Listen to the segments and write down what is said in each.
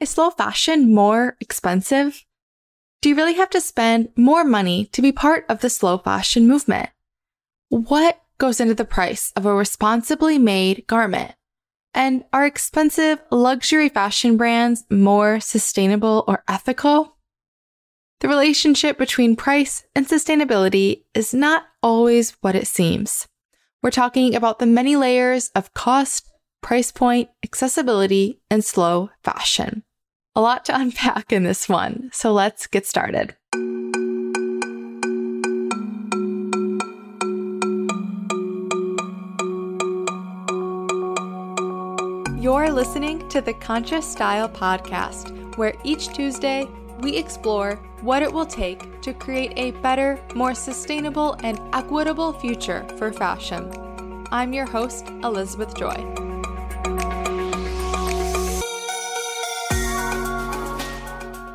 Is slow fashion more expensive? Do you really have to spend more money to be part of the slow fashion movement? What goes into the price of a responsibly made garment? And are expensive luxury fashion brands more sustainable or ethical? The relationship between price and sustainability is not always what it seems. We're talking about the many layers of cost, price point, accessibility, and slow fashion. A lot to unpack in this one, so let's get started. You're listening to the Conscious Style Podcast, where each Tuesday we explore what it will take to create a better, more sustainable, and equitable future for fashion. I'm your host, Elizabeth Joy.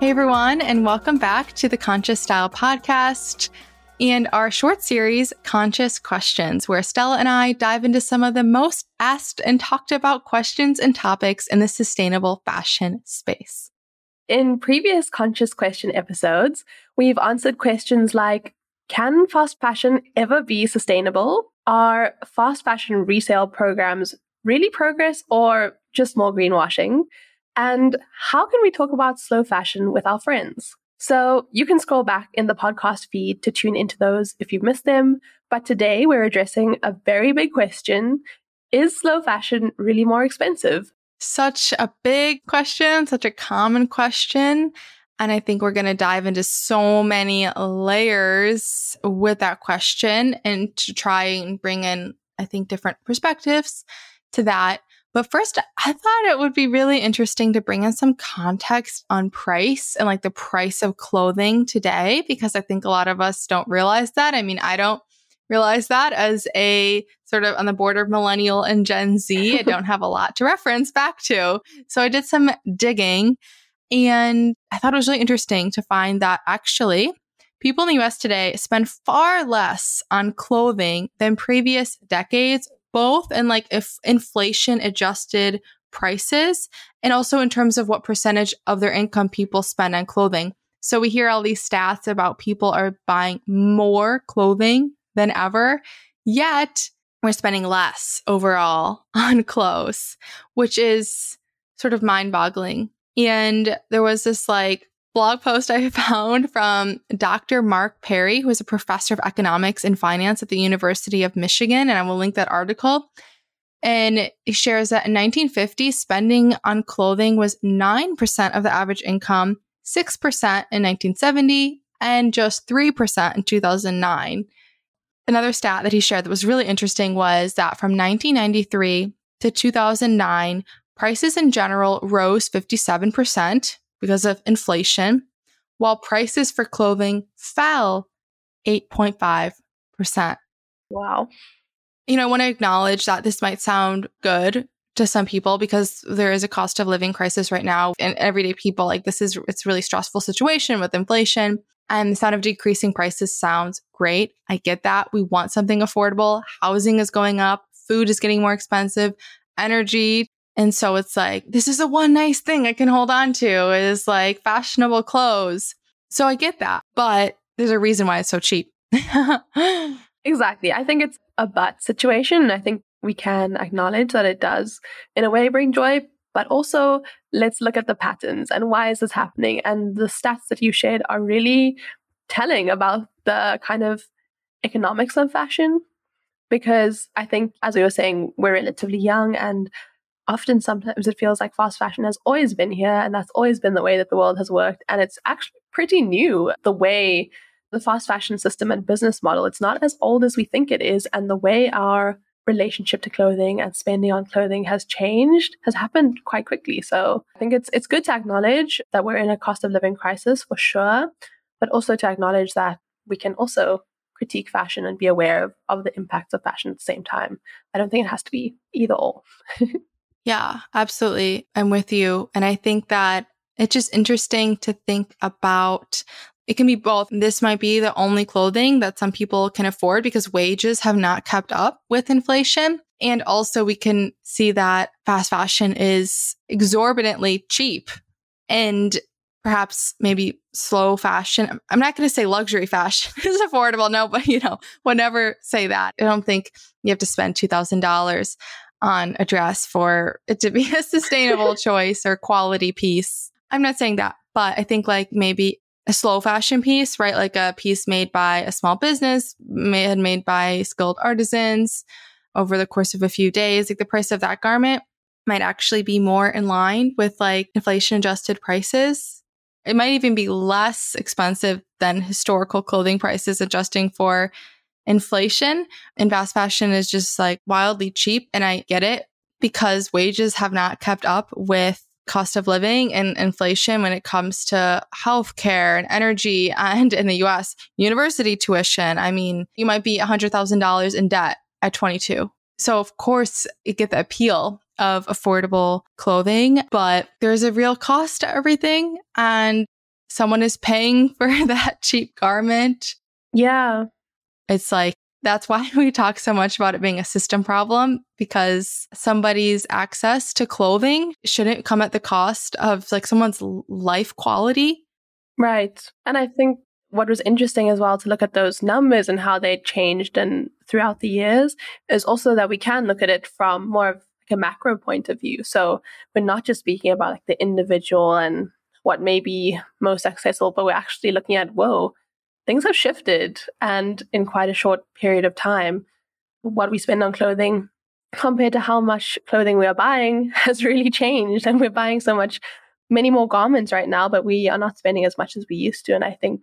Hey everyone, and welcome back to the Conscious Style Podcast and our short series, Conscious Questions, where Stella and I dive into some of the most asked and talked about questions and topics in the sustainable fashion space. In previous Conscious Question episodes, we've answered questions like Can fast fashion ever be sustainable? Are fast fashion resale programs really progress or just more greenwashing? And how can we talk about slow fashion with our friends? So you can scroll back in the podcast feed to tune into those if you've missed them. But today we're addressing a very big question. Is slow fashion really more expensive? Such a big question, such a common question. And I think we're going to dive into so many layers with that question and to try and bring in, I think, different perspectives to that. But first, I thought it would be really interesting to bring in some context on price and like the price of clothing today, because I think a lot of us don't realize that. I mean, I don't realize that as a sort of on the border of millennial and Gen Z. I don't have a lot to reference back to. So I did some digging and I thought it was really interesting to find that actually people in the US today spend far less on clothing than previous decades both in like if inflation adjusted prices and also in terms of what percentage of their income people spend on clothing. So we hear all these stats about people are buying more clothing than ever, yet we're spending less overall on clothes, which is sort of mind boggling. And there was this like blog post I found from Dr. Mark Perry, who is a professor of economics and finance at the University of Michigan. And I will link that article. And he shares that in 1950, spending on clothing was 9% of the average income, 6% in 1970, and just 3% in 2009. Another stat that he shared that was really interesting was that from 1993 to 2009, prices in general rose 57%, because of inflation, while prices for clothing fell 8.5%. Wow. You know, I want to acknowledge that this might sound good to some people because there is a cost of living crisis right now and everyday people like this is it's really stressful situation with inflation and the sound of decreasing prices sounds great. I get that. We want something affordable. Housing is going up, food is getting more expensive, energy and so it's like, this is a one nice thing I can hold on to is like fashionable clothes. So I get that, but there's a reason why it's so cheap. exactly. I think it's a but situation. I think we can acknowledge that it does, in a way, bring joy, but also let's look at the patterns and why is this happening. And the stats that you shared are really telling about the kind of economics of fashion. Because I think, as we were saying, we're relatively young and often sometimes it feels like fast fashion has always been here and that's always been the way that the world has worked. And it's actually pretty new the way the fast fashion system and business model, it's not as old as we think it is. And the way our relationship to clothing and spending on clothing has changed has happened quite quickly. So I think it's it's good to acknowledge that we're in a cost of living crisis for sure, but also to acknowledge that we can also critique fashion and be aware of, of the impacts of fashion at the same time. I don't think it has to be either or. Yeah, absolutely. I'm with you. And I think that it's just interesting to think about it can be both. This might be the only clothing that some people can afford because wages have not kept up with inflation. And also we can see that fast fashion is exorbitantly cheap and perhaps maybe slow fashion. I'm not going to say luxury fashion is affordable. No, but you know, would never say that. I don't think you have to spend $2,000 on a dress for it to be a sustainable choice or quality piece. I'm not saying that, but I think like maybe a slow fashion piece, right? Like a piece made by a small business, made, made by skilled artisans over the course of a few days. Like the price of that garment might actually be more in line with like inflation adjusted prices. It might even be less expensive than historical clothing prices adjusting for inflation. And fast fashion is just like wildly cheap. And I get it because wages have not kept up with cost of living and inflation when it comes to healthcare and energy and in the US, university tuition. I mean, you might be $100,000 in debt at 22. So, of course, you get the appeal of affordable clothing, but there's a real cost to everything. And someone is paying for that cheap garment. Yeah. It's like, that's why we talk so much about it being a system problem because somebody's access to clothing shouldn't come at the cost of like someone's life quality. Right. And I think what was interesting as well to look at those numbers and how they changed and throughout the years is also that we can look at it from more of like a macro point of view. So we're not just speaking about like the individual and what may be most accessible, but we're actually looking at, whoa, things have shifted and in quite a short period of time what we spend on clothing compared to how much clothing we are buying has really changed and we're buying so much many more garments right now but we are not spending as much as we used to and i think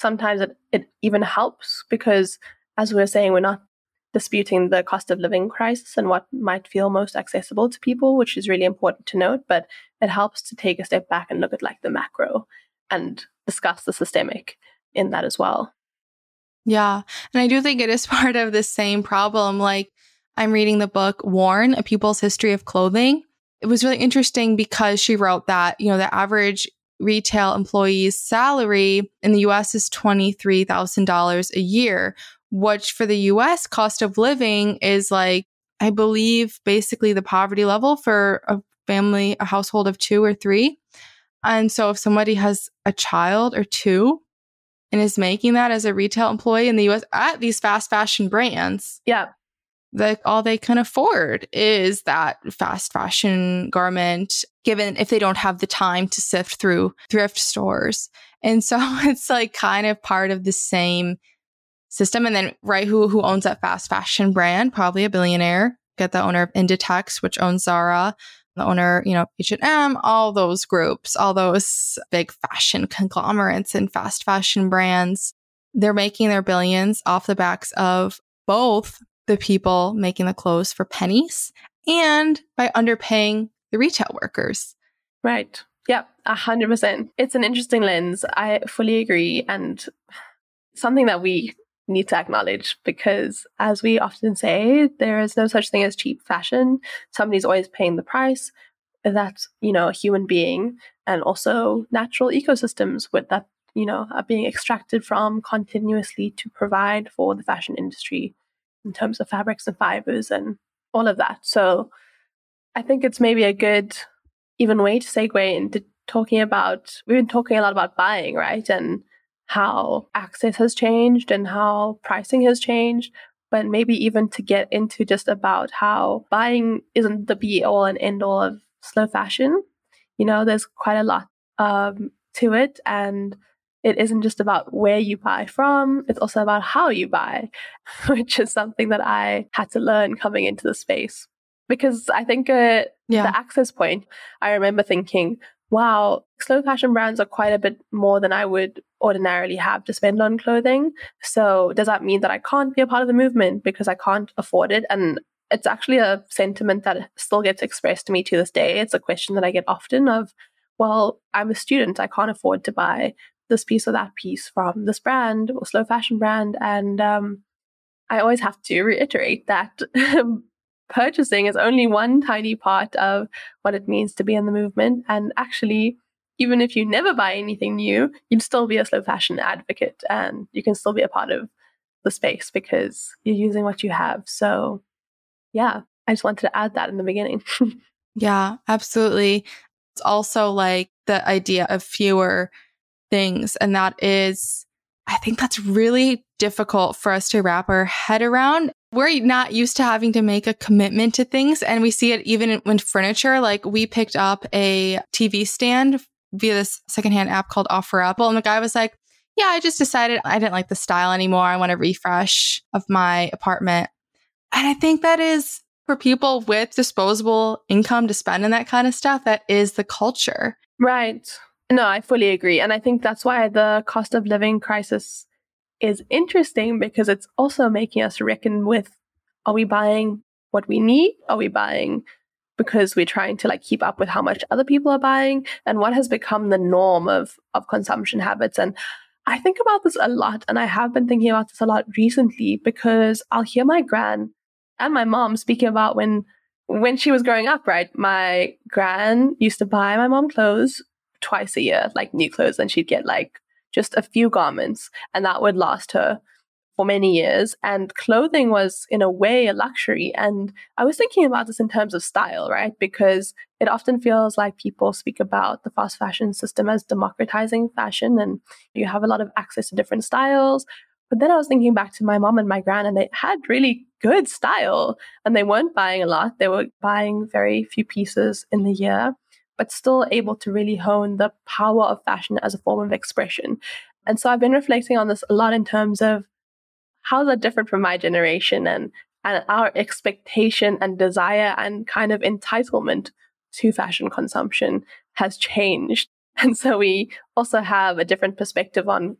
sometimes it, it even helps because as we were saying we're not disputing the cost of living crisis and what might feel most accessible to people which is really important to note but it helps to take a step back and look at like the macro and discuss the systemic in that as well. Yeah. And I do think it is part of the same problem. Like I'm reading the book Worn, A People's History of Clothing. It was really interesting because she wrote that, you know, the average retail employee's salary in the US is $23,000 a year, which for the US cost of living is like, I believe, basically the poverty level for a family, a household of two or three. And so if somebody has a child or two, and is making that as a retail employee in the US at these fast fashion brands. Yeah. That all they can afford is that fast fashion garment, given if they don't have the time to sift through thrift stores. And so it's like kind of part of the same system. And then, right, who, who owns that fast fashion brand? Probably a billionaire. Get the owner of Inditex, which owns Zara the owner, you know, H&M, all those groups, all those big fashion conglomerates and fast fashion brands, they're making their billions off the backs of both the people making the clothes for pennies and by underpaying the retail workers. Right. Yep, a hundred percent. It's an interesting lens. I fully agree. And something that we need to acknowledge because, as we often say, there is no such thing as cheap fashion. Somebody's always paying the price. That's, you know, a human being and also natural ecosystems with that, you know, are being extracted from continuously to provide for the fashion industry in terms of fabrics and fibers and all of that. So I think it's maybe a good, even way to segue into talking about, we've been talking a lot about buying, right? And how access has changed and how pricing has changed, but maybe even to get into just about how buying isn't the be all and end all of slow fashion. You know, there's quite a lot um, to it. And it isn't just about where you buy from, it's also about how you buy, which is something that I had to learn coming into the space. Because I think uh, yeah. the access point, I remember thinking, wow, slow fashion brands are quite a bit more than I would ordinarily have to spend on clothing. So does that mean that I can't be a part of the movement because I can't afford it? And it's actually a sentiment that still gets expressed to me to this day. It's a question that I get often of, well, I'm a student. I can't afford to buy this piece or that piece from this brand or slow fashion brand. And um, I always have to reiterate that purchasing is only one tiny part of what it means to be in the movement. And actually, even if you never buy anything new, you'd still be a slow fashion advocate and you can still be a part of the space because you're using what you have. So, yeah, I just wanted to add that in the beginning. yeah, absolutely. It's also like the idea of fewer things. And that is, I think that's really difficult for us to wrap our head around. We're not used to having to make a commitment to things. And we see it even in furniture. Like we picked up a TV stand via this secondhand app called OfferUp. And the guy was like, yeah, I just decided I didn't like the style anymore. I want a refresh of my apartment. And I think that is for people with disposable income to spend and that kind of stuff, that is the culture. Right. No, I fully agree. And I think that's why the cost of living crisis is interesting because it's also making us reckon with are we buying what we need? Are we buying because we're trying to like keep up with how much other people are buying and what has become the norm of of consumption habits and I think about this a lot and I have been thinking about this a lot recently because I'll hear my gran and my mom speaking about when when she was growing up, right? My gran used to buy my mom clothes twice a year, like new clothes, and she'd get like just a few garments, and that would last her for many years. And clothing was, in a way, a luxury. And I was thinking about this in terms of style, right? Because it often feels like people speak about the fast fashion system as democratizing fashion, and you have a lot of access to different styles. But then I was thinking back to my mom and my gran, and they had really good style and they weren't buying a lot. They were buying very few pieces in the year, but still able to really hone the power of fashion as a form of expression. And so I've been reflecting on this a lot in terms of how that different from my generation and, and our expectation and desire and kind of entitlement to fashion consumption has changed. And so we also have a different perspective on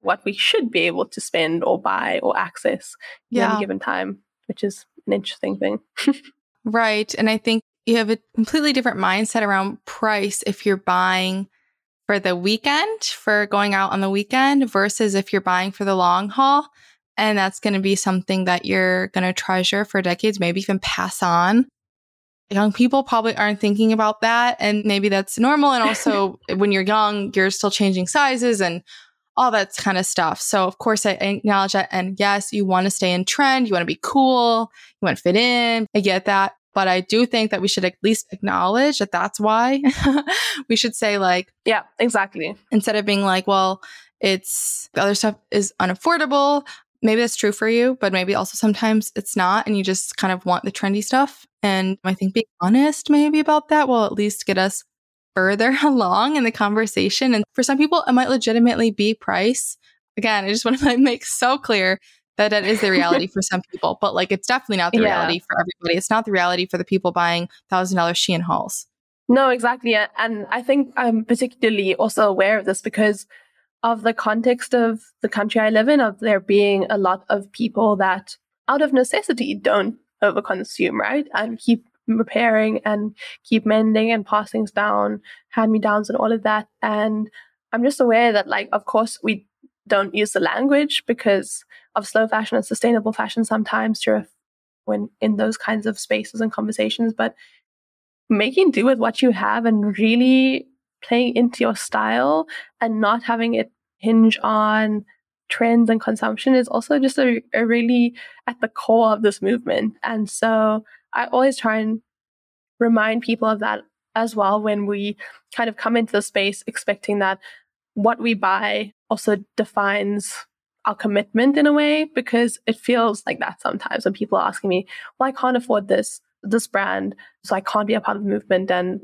what we should be able to spend or buy or access yeah. at any given time, which is an interesting thing. right. And I think you have a completely different mindset around price if you're buying for the weekend, for going out on the weekend, versus if you're buying for the long haul. And that's going to be something that you're going to treasure for decades, maybe even pass on. Young people probably aren't thinking about that. And maybe that's normal. And also, when you're young, you're still changing sizes and all that kind of stuff. So, of course, I acknowledge that. And yes, you want to stay in trend, you want to be cool, you want to fit in. I get that. But I do think that we should at least acknowledge that that's why we should say, like, yeah, exactly. Instead of being like, well, it's the other stuff is unaffordable. Maybe that's true for you, but maybe also sometimes it's not. And you just kind of want the trendy stuff. And I think being honest maybe about that will at least get us further along in the conversation. And for some people, it might legitimately be price. Again, I just want to make so clear that that is the reality for some people, but like it's definitely not the yeah. reality for everybody. It's not the reality for the people buying thousand dollar Shein hauls. No, exactly. And I think I'm particularly also aware of this because of the context of the country I live in, of there being a lot of people that out of necessity don't overconsume, right? And keep repairing and keep mending and pass things down, hand me downs and all of that. And I'm just aware that, like, of course, we don't use the language because of slow fashion and sustainable fashion sometimes to when in those kinds of spaces and conversations, but making do with what you have and really playing into your style and not having it hinge on trends and consumption is also just a, a really at the core of this movement. And so I always try and remind people of that as well when we kind of come into the space expecting that what we buy also defines our commitment in a way because it feels like that sometimes when people are asking me, well, I can't afford this this brand, so I can't be a part of the movement. And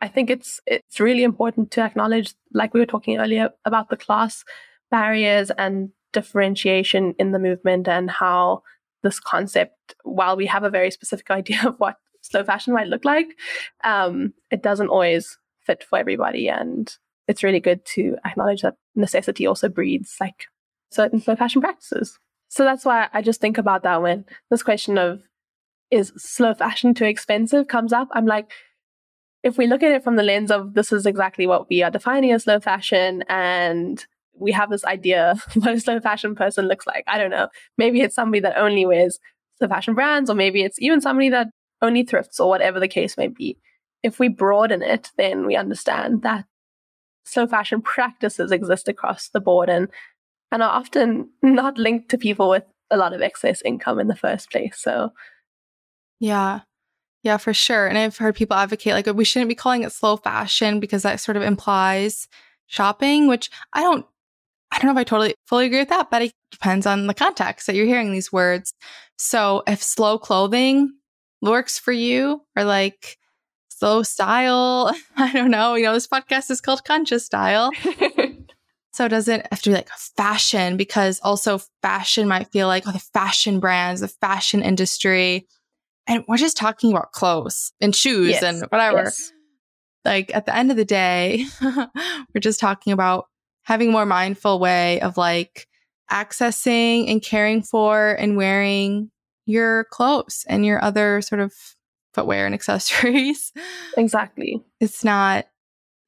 I think it's it's really important to acknowledge, like we were talking earlier, about the class barriers and differentiation in the movement and how this concept, while we have a very specific idea of what slow fashion might look like, um, it doesn't always fit for everybody. And it's really good to acknowledge that necessity also breeds like certain slow fashion practices. So that's why I just think about that when this question of is slow fashion too expensive comes up. I'm like, if we look at it from the lens of this is exactly what we are defining as slow fashion and we have this idea of what a slow fashion person looks like. I don't know. Maybe it's somebody that only wears slow fashion brands, or maybe it's even somebody that only thrifts, or whatever the case may be. If we broaden it, then we understand that slow fashion practices exist across the board and and are often not linked to people with a lot of excess income in the first place. So yeah. Yeah, for sure. And I've heard people advocate like we shouldn't be calling it slow fashion because that sort of implies shopping, which I don't I don't know if I totally fully agree with that, but it depends on the context that you're hearing these words. So if slow clothing works for you or like slow style, I don't know, you know, this podcast is called conscious style. so it does it have to be like fashion because also fashion might feel like oh the fashion brands, the fashion industry. And we're just talking about clothes and shoes yes. and whatever. Yes. Like at the end of the day, we're just talking about having a more mindful way of like accessing and caring for and wearing your clothes and your other sort of footwear and accessories. Exactly. It's not,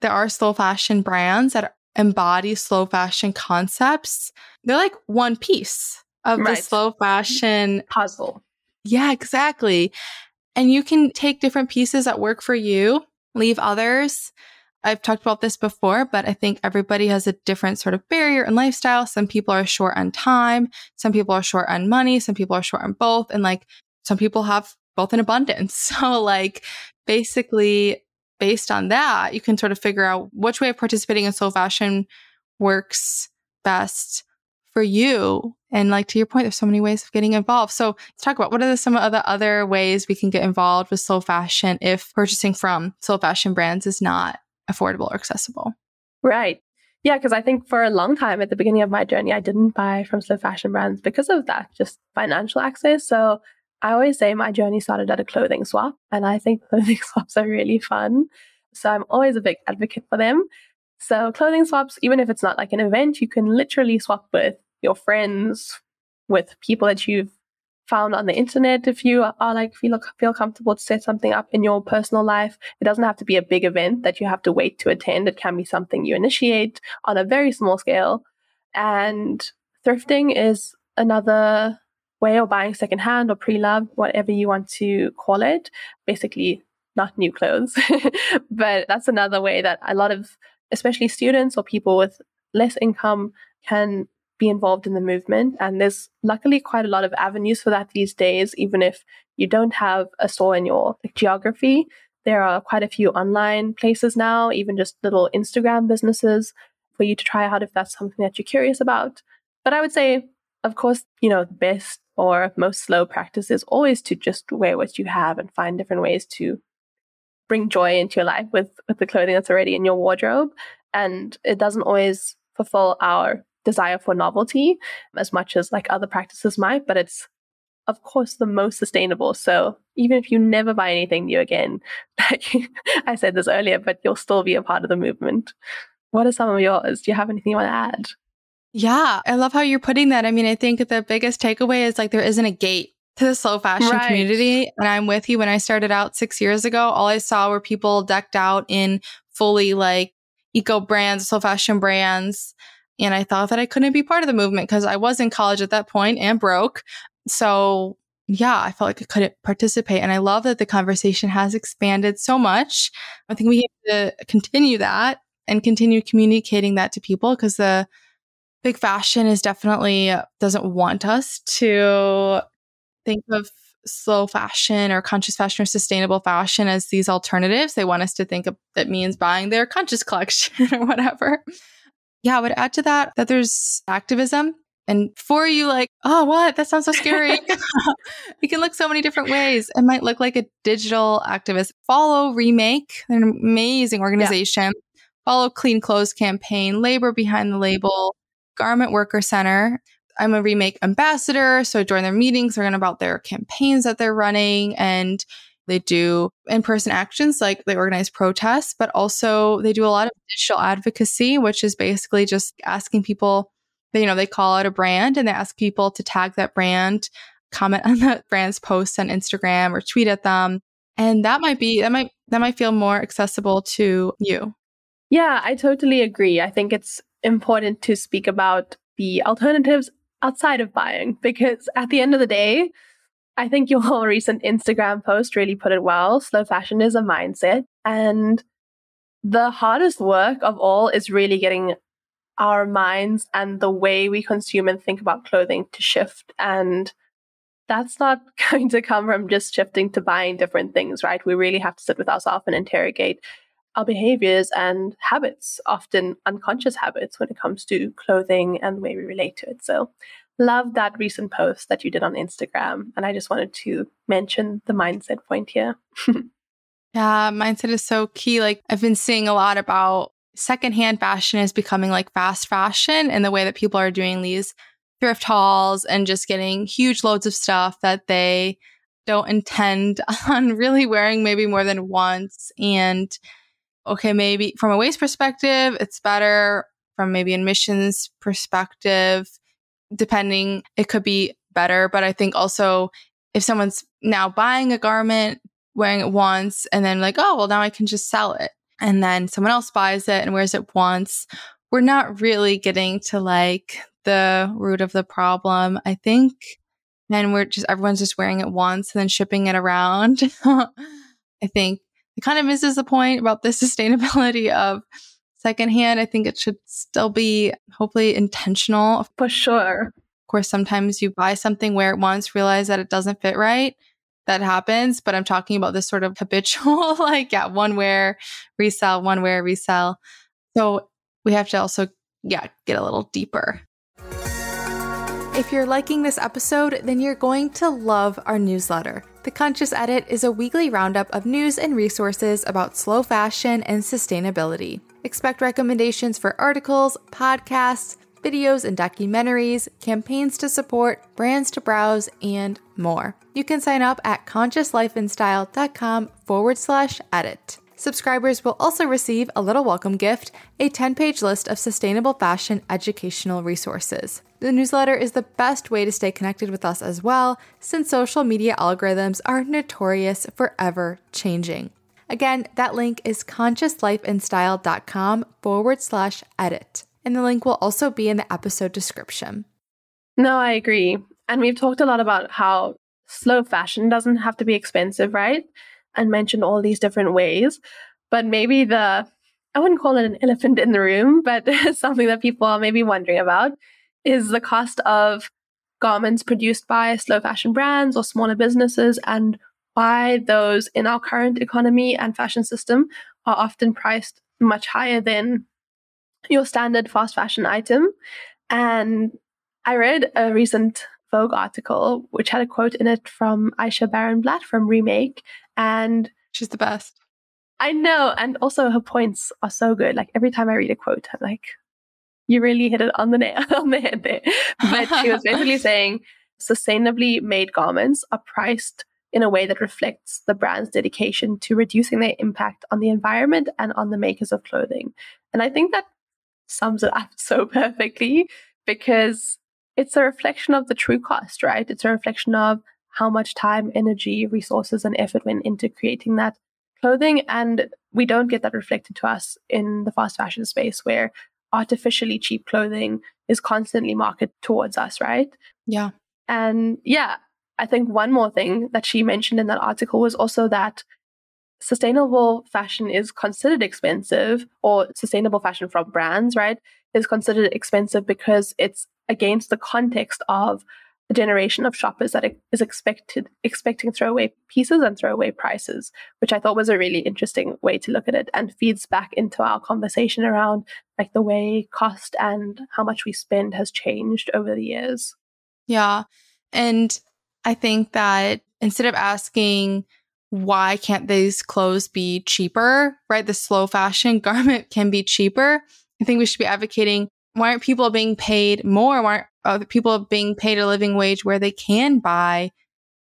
there are slow fashion brands that embody slow fashion concepts. They're like one piece of right. the slow mm-hmm. fashion puzzle. Yeah, exactly. And you can take different pieces that work for you, leave others I've talked about this before, but I think everybody has a different sort of barrier and lifestyle. Some people are short on time. Some people are short on money. Some people are short on both. And like some people have both in abundance. So like basically based on that, you can sort of figure out which way of participating in slow fashion works best for you. And like to your point, there's so many ways of getting involved. So let's talk about what are the, some of the other ways we can get involved with slow fashion if purchasing from slow fashion brands is not affordable or accessible. Right. Yeah, because I think for a long time at the beginning of my journey, I didn't buy from slow fashion brands because of that, just financial access. So I always say my journey started at a clothing swap, and I think clothing swaps are really fun. So I'm always a big advocate for them. So clothing swaps, even if it's not like an event, you can literally swap with your friends, with people that you've found on the internet if you are like feel feel comfortable to set something up in your personal life. It doesn't have to be a big event that you have to wait to attend. It can be something you initiate on a very small scale. And thrifting is another way of buying secondhand or pre-loved whatever you want to call it. Basically not new clothes. But that's another way that a lot of especially students or people with less income can be involved in the movement. And there's luckily quite a lot of avenues for that these days, even if you don't have a store in your like, geography. There are quite a few online places now, even just little Instagram businesses for you to try out if that's something that you're curious about. But I would say, of course, you know, the best or most slow practice is always to just wear what you have and find different ways to bring joy into your life with, with the clothing that's already in your wardrobe. And it doesn't always fulfill our desire for novelty as much as like other practices might, but it's of course the most sustainable. So even if you never buy anything new again, like I said this earlier, but you'll still be a part of the movement. What are some of yours? Do you have anything you want to add? Yeah, I love how you're putting that. I mean, I think the biggest takeaway is like there isn't a gate to the slow fashion right. community. And I'm with you. When I started out six years ago, all I saw were people decked out in fully like eco brands, slow fashion brands. And I thought that I couldn't be part of the movement because I was in college at that point and broke. So yeah, I felt like I couldn't participate. And I love that the conversation has expanded so much. I think we have to continue that and continue communicating that to people because the big fashion is definitely uh, doesn't want us to think of slow fashion or conscious fashion or sustainable fashion as these alternatives. They want us to think of that means buying their conscious collection or whatever yeah, I would add to that that there's activism. And for you, like, oh, what? That sounds so scary. it can look so many different ways. It might look like a digital activist. Follow Remake, an amazing organization. Yeah. Follow Clean Clothes Campaign, Labor Behind the Label, Garment Worker Center. I'm a Remake ambassador. So during their meetings, they're learn about their campaigns that they're running and they do in person actions like they organize protests, but also they do a lot of digital advocacy, which is basically just asking people, you know, they call out a brand and they ask people to tag that brand, comment on that brand's posts on Instagram or tweet at them. And that might be, that might, that might feel more accessible to you. Yeah, I totally agree. I think it's important to speak about the alternatives outside of buying because at the end of the day, I think your whole recent Instagram post really put it well. Slow fashion is a mindset. And the hardest work of all is really getting our minds and the way we consume and think about clothing to shift. And that's not going to come from just shifting to buying different things, right? We really have to sit with ourselves and interrogate our behaviors and habits, often unconscious habits when it comes to clothing and the way we relate to it. So, love that recent post that you did on Instagram. And I just wanted to mention the mindset point here. yeah, mindset is so key. Like, I've been seeing a lot about secondhand fashion is becoming like fast fashion and the way that people are doing these thrift hauls and just getting huge loads of stuff that they don't intend on really wearing maybe more than once. And okay, maybe from a waste perspective, it's better. From maybe an emissions perspective, depending, it could be better. But I think also if someone's now buying a garment, wearing it once, and then like, oh, well, now I can just sell it. And then someone else buys it and wears it once. We're not really getting to like the root of the problem, I think. And we're just, everyone's just wearing it once and then shipping it around. I think it kind of misses the point about the sustainability of secondhand. I think it should still be hopefully intentional. For sure. Of course, sometimes you buy something, wear it once, realize that it doesn't fit right. That happens, but I'm talking about this sort of habitual, like, yeah, one wear, resell, one wear, resell. So we have to also, yeah, get a little deeper. If you're liking this episode, then you're going to love our newsletter. The Conscious Edit is a weekly roundup of news and resources about slow fashion and sustainability. Expect recommendations for articles, podcasts, videos and documentaries, campaigns to support, brands to browse, and more. You can sign up at consciouslifeandstyle.com forward slash edit. Subscribers will also receive a little welcome gift a 10 page list of sustainable fashion educational resources. The newsletter is the best way to stay connected with us as well, since social media algorithms are notorious for ever changing. Again, that link is consciouslifeandstyle.com forward slash edit, and the link will also be in the episode description. No, I agree. And we've talked a lot about how slow fashion doesn't have to be expensive, right? And mentioned all these different ways. But maybe the, I wouldn't call it an elephant in the room, but something that people are maybe wondering about is the cost of garments produced by slow fashion brands or smaller businesses and why those in our current economy and fashion system are often priced much higher than your standard fast fashion item. And I read a recent Vogue article which had a quote in it from Ayesha Barenblat from Remake. And she's the best. I know. And also her points are so good. Like every time I read a quote, I'm like, you really hit it on the nail on the head there. But she was basically saying sustainably made garments are priced in a way that reflects the brand's dedication to reducing their impact on the environment and on the makers of clothing. And I think that sums it up so perfectly because it's a reflection of the true cost, right? It's a reflection of how much time, energy, resources, and effort went into creating that clothing. And we don't get that reflected to us in the fast fashion space where artificially cheap clothing is constantly marketed towards us, right? Yeah. And yeah, I think one more thing that she mentioned in that article was also that sustainable fashion is considered expensive, or sustainable fashion from brands, right, is considered expensive because it's against the context of a generation of shoppers that is expected expecting throwaway pieces and throwaway prices, which I thought was a really interesting way to look at it and feeds back into our conversation around like the way cost and how much we spend has changed over the years. Yeah. And I think that instead of asking why can't these clothes be cheaper, right? The slow fashion garment can be cheaper. I think we should be advocating why aren't people being paid more? Why aren't other people being paid a living wage where they can buy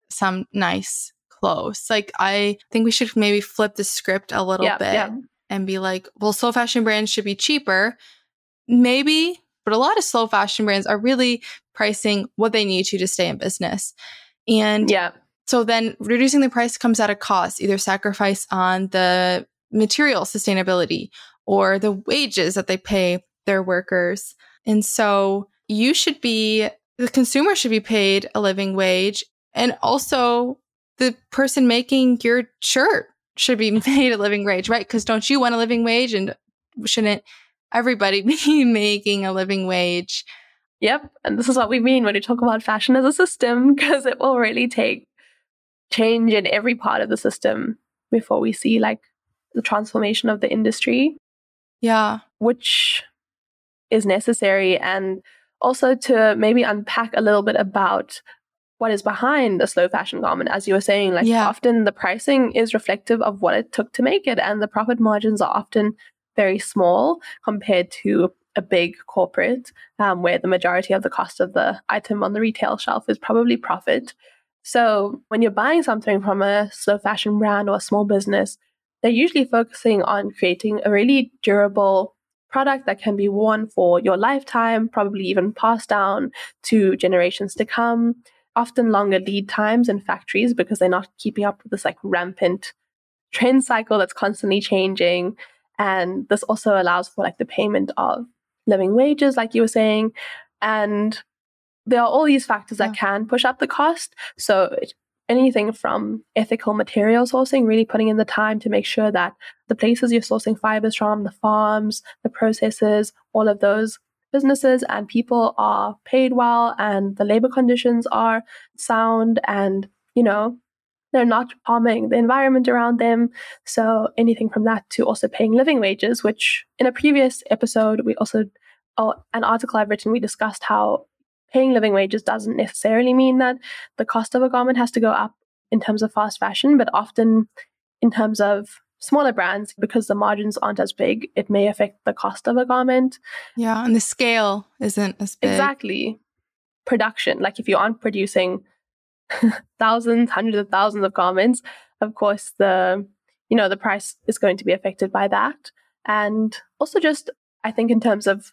some nice clothes? Like, I think we should maybe flip the script a little yeah, bit yeah. and be like, well, slow fashion brands should be cheaper. Maybe, but a lot of slow fashion brands are really pricing what they need to to stay in business. And yeah. So then reducing the price comes at a cost, either sacrifice on the material sustainability or the wages that they pay their workers. And so you should be, the consumer should be paid a living wage. And also the person making your shirt should be paid a living wage, right? Because don't you want a living wage? And shouldn't everybody be making a living wage? Yep. And this is what we mean when we talk about fashion as a system, because it will really take change in every part of the system before we see like the transformation of the industry. Yeah. Which is necessary. And also to maybe unpack a little bit about what is behind the slow fashion garment. As you were saying, like yeah. often the pricing is reflective of what it took to make it, and the profit margins are often very small compared to a big corporate um, where the majority of the cost of the item on the retail shelf is probably profit. So when you're buying something from a slow fashion brand or a small business, they're usually focusing on creating a really durable product that can be worn for your lifetime, probably even passed down to generations to come. Often longer lead times in factories because they're not keeping up with this like rampant trend cycle that's constantly changing. And this also allows for like the payment of living wages, like you were saying. And there are all these factors yeah. that can push up the cost. So anything from ethical material sourcing, really putting in the time to make sure that the places you're sourcing fibers from, the farms, the processes, all of those businesses and people are paid well and the labor conditions are sound and, you know, they're not harming the environment around them. So anything from that to also paying living wages, which in a previous episode, we also, oh, an article I've written, we discussed how paying living wages doesn't necessarily mean that the cost of a garment has to go up in terms of fast fashion, but often in terms of smaller brands, because the margins aren't as big, it may affect the cost of a garment. Yeah, and the scale isn't as big. Exactly. Production, like if you aren't producing thousands, hundreds of thousands of garments, of course the you know the price is going to be affected by that. And also just I think in terms of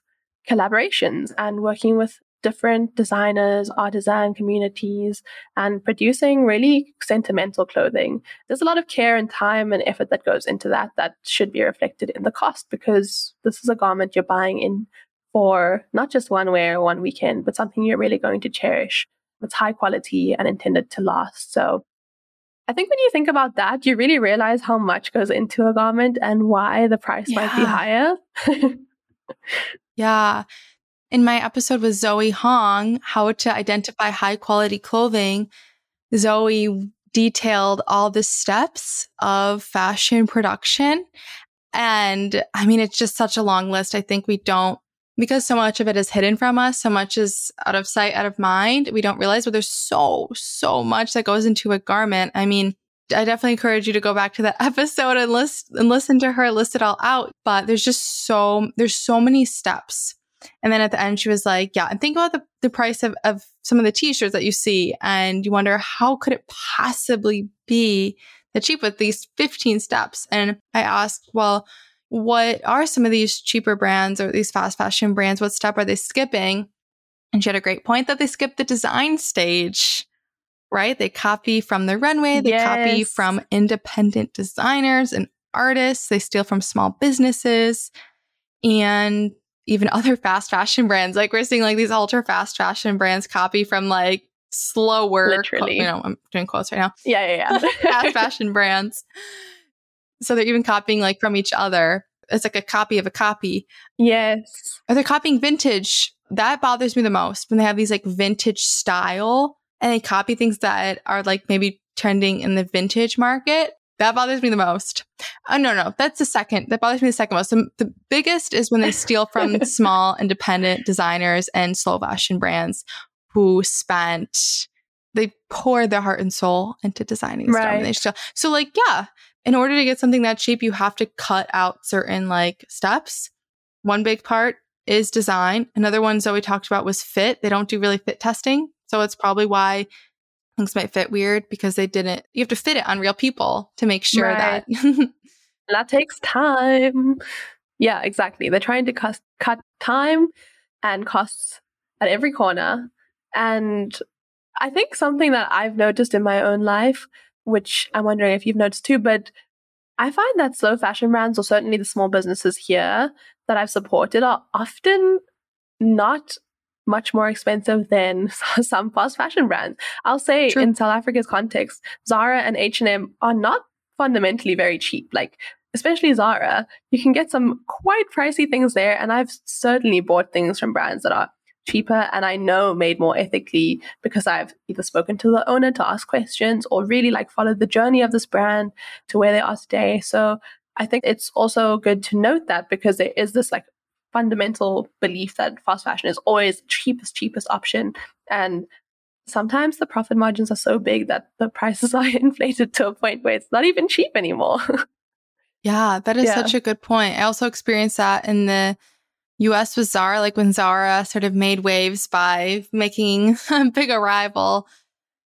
collaborations and working with different designers, artisan communities, and producing really sentimental clothing. There's a lot of care and time and effort that goes into that that should be reflected in the cost because this is a garment you're buying in for not just one wear, one weekend, but something you're really going to cherish it's high quality and intended to last. So I think when you think about that, you really realize how much goes into a garment and why the price yeah. might be higher. yeah. In my episode with Zoe Hong, How to Identify High Quality Clothing, Zoe detailed all the steps of fashion production. And I mean, it's just such a long list. I think we don't because so much of it is hidden from us, so much is out of sight, out of mind, we don't realize, but there's so, so much that goes into a garment. I mean, I definitely encourage you to go back to that episode and list and listen to her list it all out. But there's just so there's so many steps. And then at the end, she was like, Yeah, and think about the, the price of, of some of the t-shirts that you see, and you wonder how could it possibly be that cheap with these 15 steps? And I asked, Well, what are some of these cheaper brands or these fast fashion brands? What step are they skipping? And she had a great point that they skip the design stage, right? They copy from the runway, they yes. copy from independent designers and artists, they steal from small businesses and even other fast fashion brands. Like we're seeing like these ultra fast fashion brands copy from like slower, literally. you know, I'm doing quotes right now. Yeah, yeah, yeah. fast fashion brands. So they're even copying like from each other. It's like a copy of a copy. Yes. Or they're copying vintage. That bothers me the most when they have these like vintage style and they copy things that are like maybe trending in the vintage market. That bothers me the most. Oh, no, no, that's the second. That bothers me the second most. The, the biggest is when they steal from small independent designers and slow fashion brands who spent, they pour their heart and soul into designing right. stuff. And they still, so like, yeah, in order to get something that cheap, you have to cut out certain like steps. One big part is design. Another one Zoe talked about was fit. They don't do really fit testing. So it's probably why things might fit weird because they didn't, you have to fit it on real people to make sure right. that. that takes time. Yeah, exactly. They're trying to cost, cut time and costs at every corner. And I think something that I've noticed in my own life which I'm wondering if you've noticed too, but I find that slow fashion brands, or certainly the small businesses here that I've supported, are often not much more expensive than some fast fashion brands. I'll say True. in South Africa's context, Zara and H&M are not fundamentally very cheap. Like especially Zara, you can get some quite pricey things there and I've certainly bought things from brands that are cheaper and I know made more ethically because I've either spoken to the owner to ask questions or really like followed the journey of this brand to where they are today. So I think it's also good to note that because there is this like fundamental belief that fast fashion is always the cheapest, cheapest option. And sometimes the profit margins are so big that the prices are inflated to a point where it's not even cheap anymore. yeah, that is yeah. such a good point. I also experienced that in the US with Zara, like when Zara sort of made waves by making a big arrival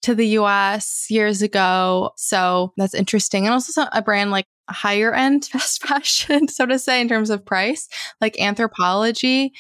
to the US years ago. So that's interesting. And also a brand like higher end fast fashion, so to say, in terms of price, like Anthropologie,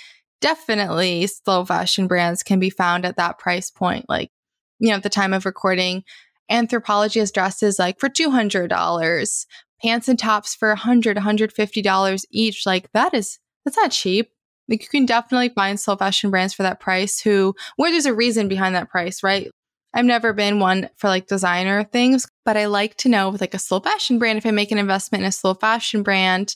Definitely slow fashion brands can be found at that price point. Like, you know, at the time of recording, Anthropologie has dresses like for $200, pants and tops for $100, $150 each. Like, that is, that's not cheap. Like, you can definitely find slow fashion brands for that price who, where there's a reason behind that price, right? I've never been one for like designer things, but I like to know with like a slow fashion brand, if I make an investment in a slow fashion brand,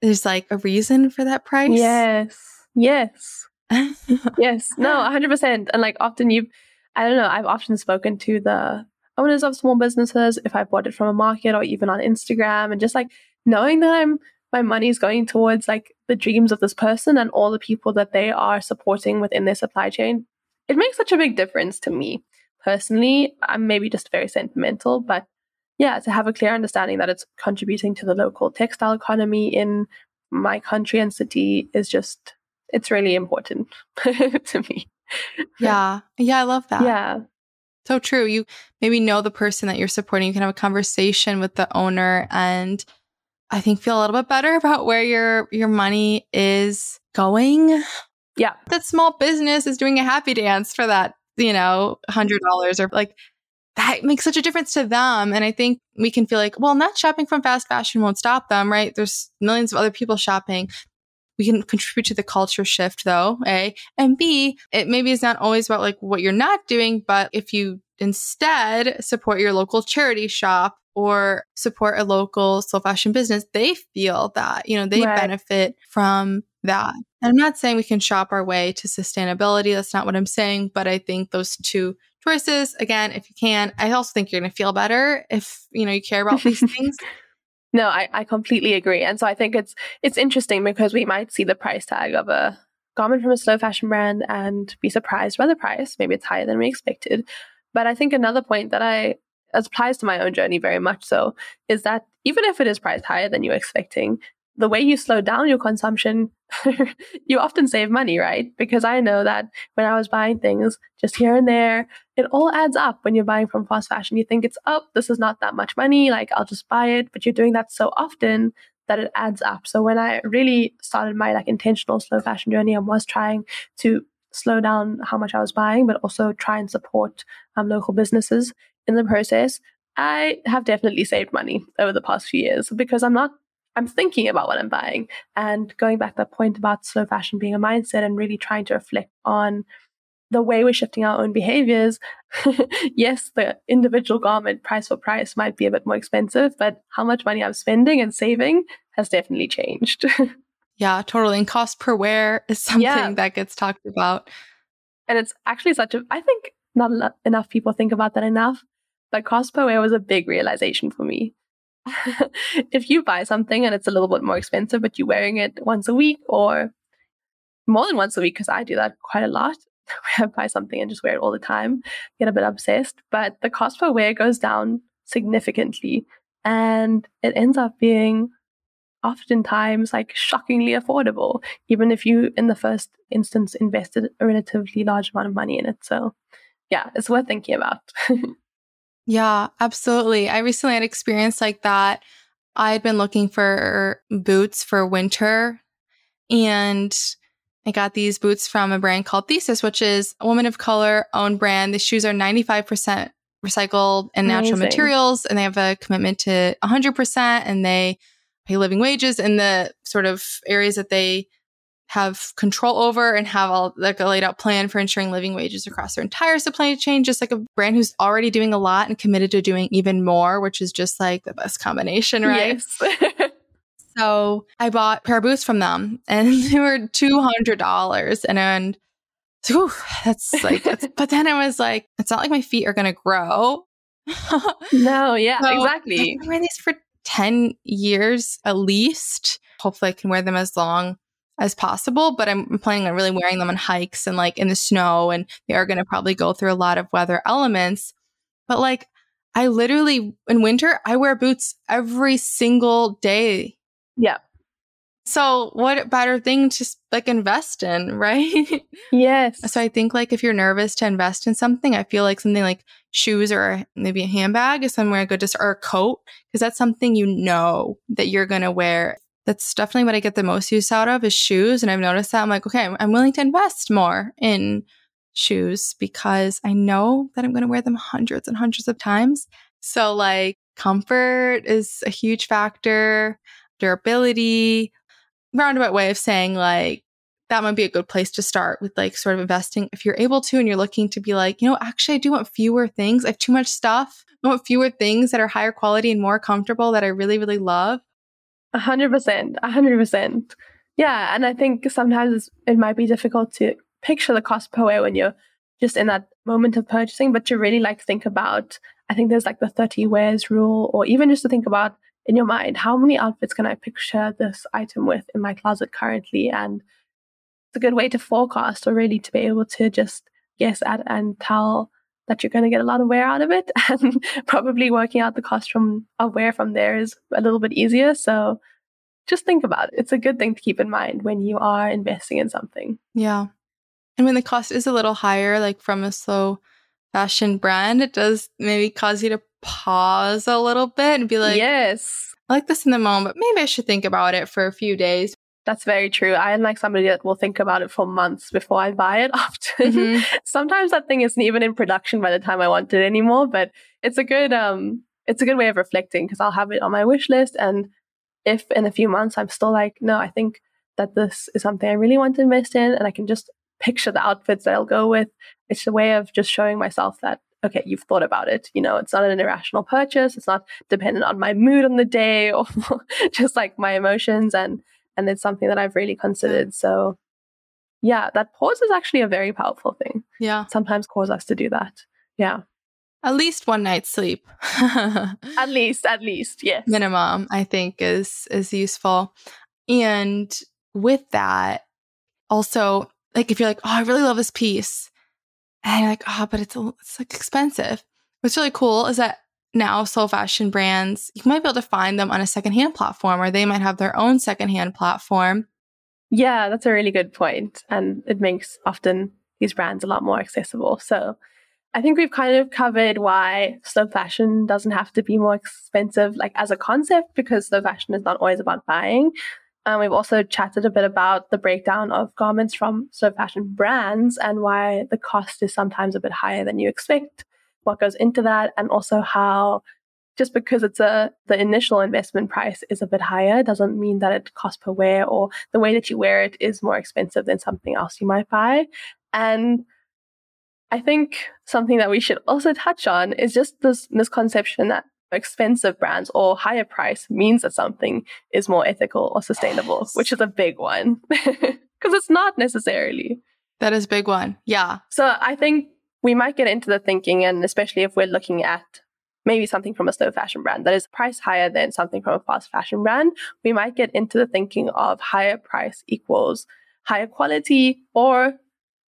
there's like a reason for that price. Yes. Yes. yes. No, 100%. And like often you've, I don't know, I've often spoken to the owners of small businesses if I bought it from a market or even on Instagram and just like knowing that I'm, my money is going towards like the dreams of this person and all the people that they are supporting within their supply chain. It makes such a big difference to me personally. I'm maybe just very sentimental, but yeah, to have a clear understanding that it's contributing to the local textile economy in my country and city is just, it's really important to me. Yeah. Yeah, I love that. Yeah. So true. You maybe know the person that you're supporting. You can have a conversation with the owner and I think feel a little bit better about where your your money is going. Yeah. That small business is doing a happy dance for that you know, $100 or like that makes such a difference to them. And I think we can feel like, well, not shopping from fast fashion won't stop them, right? There's millions of other people shopping. We can contribute to the culture shift though, A. And B, it maybe is not always about like what you're not doing, but if you instead support your local charity shop or support a local slow fashion business, they feel that, you know, they right. benefit from that. And I'm not saying we can shop our way to sustainability. That's not what I'm saying. But I think those two choices, again, if you can, I also think you're going to feel better if, you know, you care about these things. No, I, I completely agree. And so I think it's it's interesting because we might see the price tag of a garment from a slow fashion brand and be surprised by the price. Maybe it's higher than we expected. But I think another point that I applies to my own journey very much so is that even if it is priced higher than you're expecting, the way you slow down your consumption, you often save money, right? Because I know that when I was buying things just here and there, it all adds up when you're buying from fast fashion. You think it's, oh, this is not that much money, like I'll just buy it. But you're doing that so often that it adds up. So when I really started my like intentional slow fashion journey, I was trying to slow down how much I was buying, but also try and support um, local businesses in the process. I have definitely saved money over the past few years because I'm not I'm thinking about what I'm buying. And going back to that point about slow fashion being a mindset and really trying to reflect on the way we're shifting our own behaviors. yes, the individual garment price for price might be a bit more expensive, but how much money I'm spending and saving has definitely changed. yeah, totally. And cost per wear is something yeah. that gets talked about. And it's actually such a, I think not enough people think about that enough, but cost per wear was a big realization for me. if you buy something and it's a little bit more expensive, but you're wearing it once a week or more than once a week, because I do that quite a lot. I buy something and just wear it all the time, get a bit obsessed, but the cost per wear goes down significantly and it ends up being oftentimes like shockingly affordable, even if you in the first instance invested a relatively large amount of money in it. So yeah, it's worth thinking about. Yeah, absolutely. I recently had experience like that. I had been looking for boots for winter and I got these boots from a brand called Thesis, which is a woman of color owned brand. The shoes are 95% recycled and natural Amazing. materials and they have a commitment to 100% and they pay living wages in the sort of areas that they have control over and have all like a laid out plan for ensuring living wages across their entire supply chain, just like a brand who's already doing a lot and committed to doing even more, which is just like the best combination, right? Yes. so I bought a pair of boots from them and they were $200 and, and So, whew, that's like, that's, but then I was like, it's not like my feet are going to grow. no, yeah, so exactly. I've been wearing these for 10 years at least. Hopefully, I can wear them as long as possible, but I'm planning on really wearing them on hikes and like in the snow, and they are going to probably go through a lot of weather elements. But like, I literally, in winter, I wear boots every single day. Yeah. So what better thing to like invest in, right? Yes. so I think like if you're nervous to invest in something, I feel like something like shoes or maybe a handbag is somewhere good to or a coat because that's something you know that you're going to wear. That's definitely what I get the most use out of is shoes. And I've noticed that I'm like, okay, I'm willing to invest more in shoes because I know that I'm going to wear them hundreds and hundreds of times. So like comfort is a huge factor, durability, roundabout way of saying like that might be a good place to start with like sort of investing if you're able to and you're looking to be like, you know, actually I do want fewer things. I have too much stuff. I want fewer things that are higher quality and more comfortable that I really, really love. A hundred percent. A hundred percent. Yeah. And I think sometimes it might be difficult to picture the cost per wear when you're just in that moment of purchasing, but to really like think about, I think there's like the 30 wears rule, or even just to think about in your mind, how many outfits can I picture this item with in my closet currently? And it's a good way to forecast or really to be able to just guess at and tell that you're going to get a lot of wear out of it. And probably working out the cost from of wear from there is a little bit easier. So just think about it. It's a good thing to keep in mind when you are investing in something. Yeah. And when the cost is a little higher, like from a slow fashion brand, it does maybe cause you to pause a little bit and be like, yes, I like this in the moment, but maybe I should think about it for a few days. That's very true. I am like somebody that will think about it for months before I buy it often. Mm-hmm. Sometimes that thing isn't even in production by the time I want it anymore, but it's a good um it's a good way of reflecting because I'll have it on my wish list and if in a few months I'm still like, no, I think that this is something I really want to invest in and I can just picture the outfits that I'll go with. It's a way of just showing myself that okay, you've thought about it. You know, it's not an irrational purchase. It's not dependent on my mood on the day or just like my emotions. And, and it's something that I've really considered. So yeah, that pause is actually a very powerful thing. Yeah. Sometimes cause us to do that. Yeah. At least one night's sleep. at least, at least, yes. Minimum, I think, is is useful. And with that, also, like if you're like, oh, I really love this piece, and you're like, oh, but it's it's like expensive. What's really cool is that now slow fashion brands, you might be able to find them on a secondhand platform or they might have their own secondhand platform. Yeah, that's a really good point. And it makes often these brands a lot more accessible. So I think we've kind of covered why slow fashion doesn't have to be more expensive, like as a concept, because slow fashion is not always about buying. Um, we've also chatted a bit about the breakdown of garments from slow fashion brands and why the cost is sometimes a bit higher than you expect, what goes into that, and also how just because it's a the initial investment price is a bit higher doesn't mean that it costs per wear or the way that you wear it is more expensive than something else you might buy. And I think something that we should also touch on is just this misconception that expensive brands or higher price means that something is more ethical or sustainable, yes. which is a big one because it's not necessarily. That is a big one. Yeah. So I think we might get into the thinking, and especially if we're looking at maybe something from a slow fashion brand that is priced higher than something from a fast fashion brand, we might get into the thinking of higher price equals higher quality or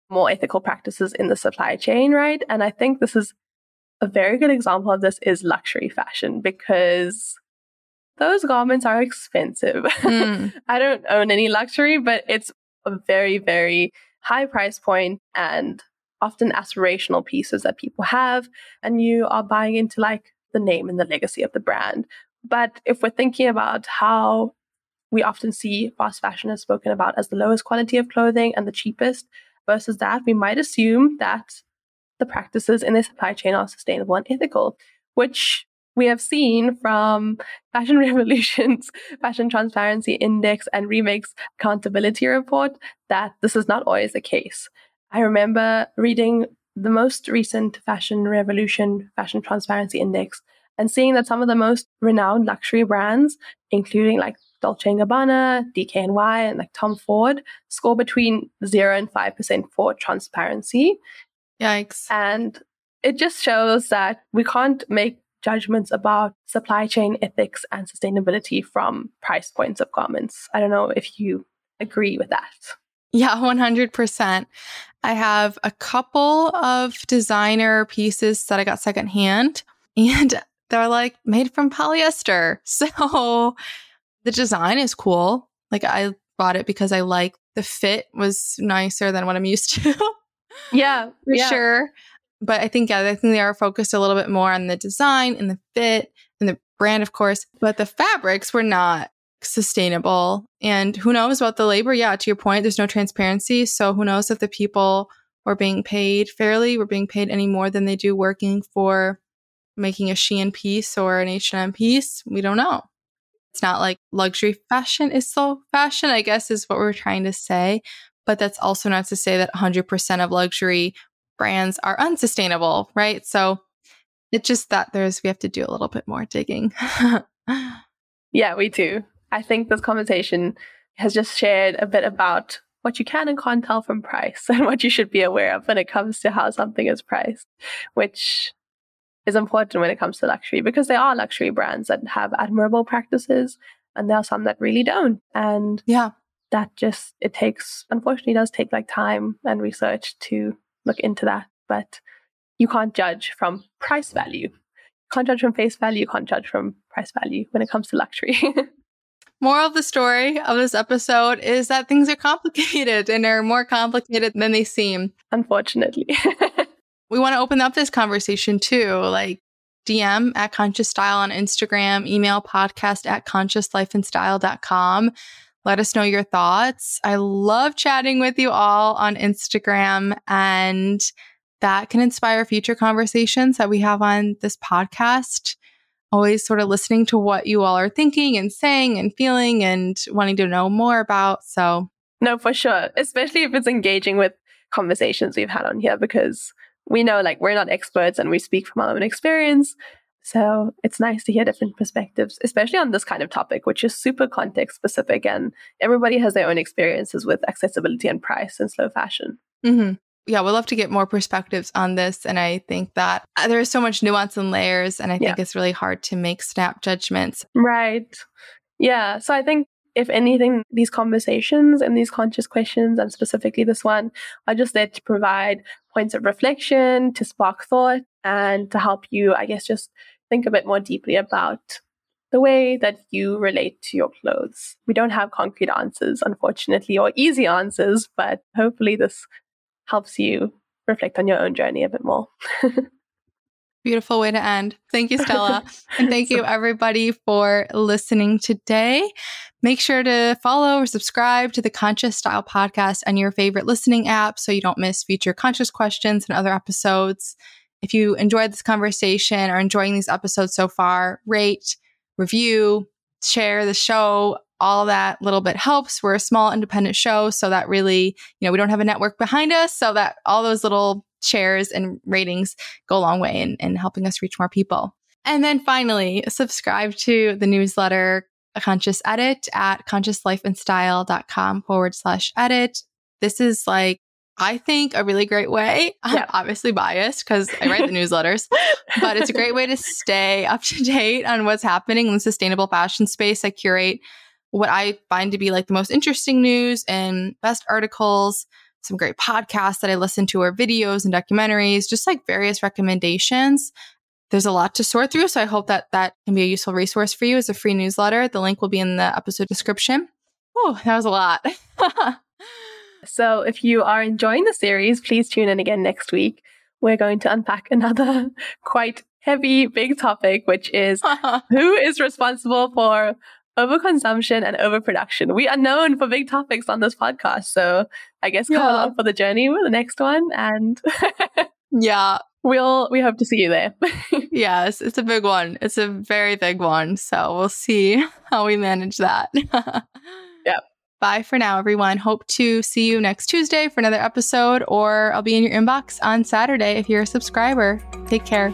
more ethical practices in the supply chain, right? And I think this is a very good example of this is luxury fashion because those garments are expensive. Mm. I don't own any luxury, but it's a very, very high price point and often aspirational pieces that people have. And you are buying into like the name and the legacy of the brand. But if we're thinking about how we often see fast fashion is spoken about as the lowest quality of clothing and the cheapest versus that, we might assume that the practices in the supply chain are sustainable and ethical, which we have seen from Fashion Revolution's Fashion Transparency Index and Remake Accountability Report that this is not always the case. I remember reading the most recent Fashion Revolution Fashion Transparency Index and seeing that some of the most renowned luxury brands, including like Dolce & Gabbana, DKNY, and like Tom Ford score between 0 and 5% for transparency. Yikes. And it just shows that we can't make judgments about supply chain ethics and sustainability from price points of garments. I don't know if you agree with that. Yeah, 100%. I have a couple of designer pieces that I got secondhand, and they're like made from polyester. So the design is cool. Like I bought it because I like the fit was nicer than what I'm used to. yeah, for yeah. sure. But I think yeah, I think they are focused a little bit more on the design and the fit and the brand, of course. But the fabrics were not sustainable. And who knows about the labor? Yeah, to your point, there's no transparency. So who knows if the people were being paid fairly, were being paid any more than they do working for making a Shein piece or an H&M piece? We don't know. It's not like luxury fashion is slow fashion, I guess is what we're trying to say. But that's also not to say that 100% of luxury brands are unsustainable, right? So it's just that there's, we have to do a little bit more digging. yeah, we do. I think this conversation has just shared a bit about what you can and can't tell from price and what you should be aware of when it comes to how something is priced, which is important when it comes to luxury because there are luxury brands that have admirable practices and there are some that really don't. And yeah, that just, it takes, unfortunately, does take like time and research to look into that. But you can't judge from price value. You can't judge from face value. You can't judge from price value when it comes to luxury. Moral of the story of this episode is that things are complicated and are more complicated than they seem. Unfortunately. we want to open up this conversation too. Like DM at Conscious Style on Instagram, email podcast at consciouslifeandstyle.com. Let us know your thoughts. I love chatting with you all on Instagram, and that can inspire future conversations that we have on this podcast always sort of listening to what you all are thinking and saying and feeling and wanting to know more about. So, no, for sure, especially if it's engaging with conversations we've had on here because we know like we're not experts and we speak from our own experience. So it's nice to hear different perspectives, especially on this kind of topic, which is super context specific and everybody has their own experiences with accessibility and price and slow fashion. Mm-hmm yeah, we'd love to get more perspectives on this. And I think that uh, there's so much nuance and layers, and I think yeah. it's really hard to make snap judgments. Right. Yeah. So I think if anything, these conversations and these conscious questions, and specifically this one, are just there to provide points of reflection, to spark thought, and to help you, I guess, just think a bit more deeply about the way that you relate to your clothes. We don't have concrete answers, unfortunately, or easy answers, but hopefully this helps you reflect on your own journey a bit more. Beautiful way to end. Thank you, Stella. and thank you, everybody, for listening today. Make sure to follow or subscribe to the Conscious Style podcast on your favorite listening app so you don't miss future conscious questions and other episodes. If you enjoyed this conversation or enjoying these episodes so far, rate, review, share the show all that little bit helps. We're a small independent show, so that really, you know, we don't have a network behind us, so that all those little shares and ratings go a long way in, in helping us reach more people. And then finally, subscribe to the newsletter a conscious edit at consciouslifeandstyle.com forward slash edit. This is like I think a really great way. I'm obviously biased because I write the newsletters, but it's a great way to stay up to date on what's happening in the sustainable fashion space. I curate what I find to be like the most interesting news and best articles, some great podcasts that I listen to, or videos and documentaries, just like various recommendations. There's a lot to sort through. So I hope that that can be a useful resource for you as a free newsletter. The link will be in the episode description. Oh, that was a lot. so if you are enjoying the series, please tune in again next week. We're going to unpack another quite heavy, big topic, which is who is responsible for overconsumption and overproduction. We are known for big topics on this podcast. So I guess come yeah. along for the journey with the next one. And yeah, we'll, we hope to see you there. yes, it's a big one. It's a very big one. So we'll see how we manage that. yep. Bye for now, everyone. Hope to see you next Tuesday for another episode, or I'll be in your inbox on Saturday if you're a subscriber. Take care.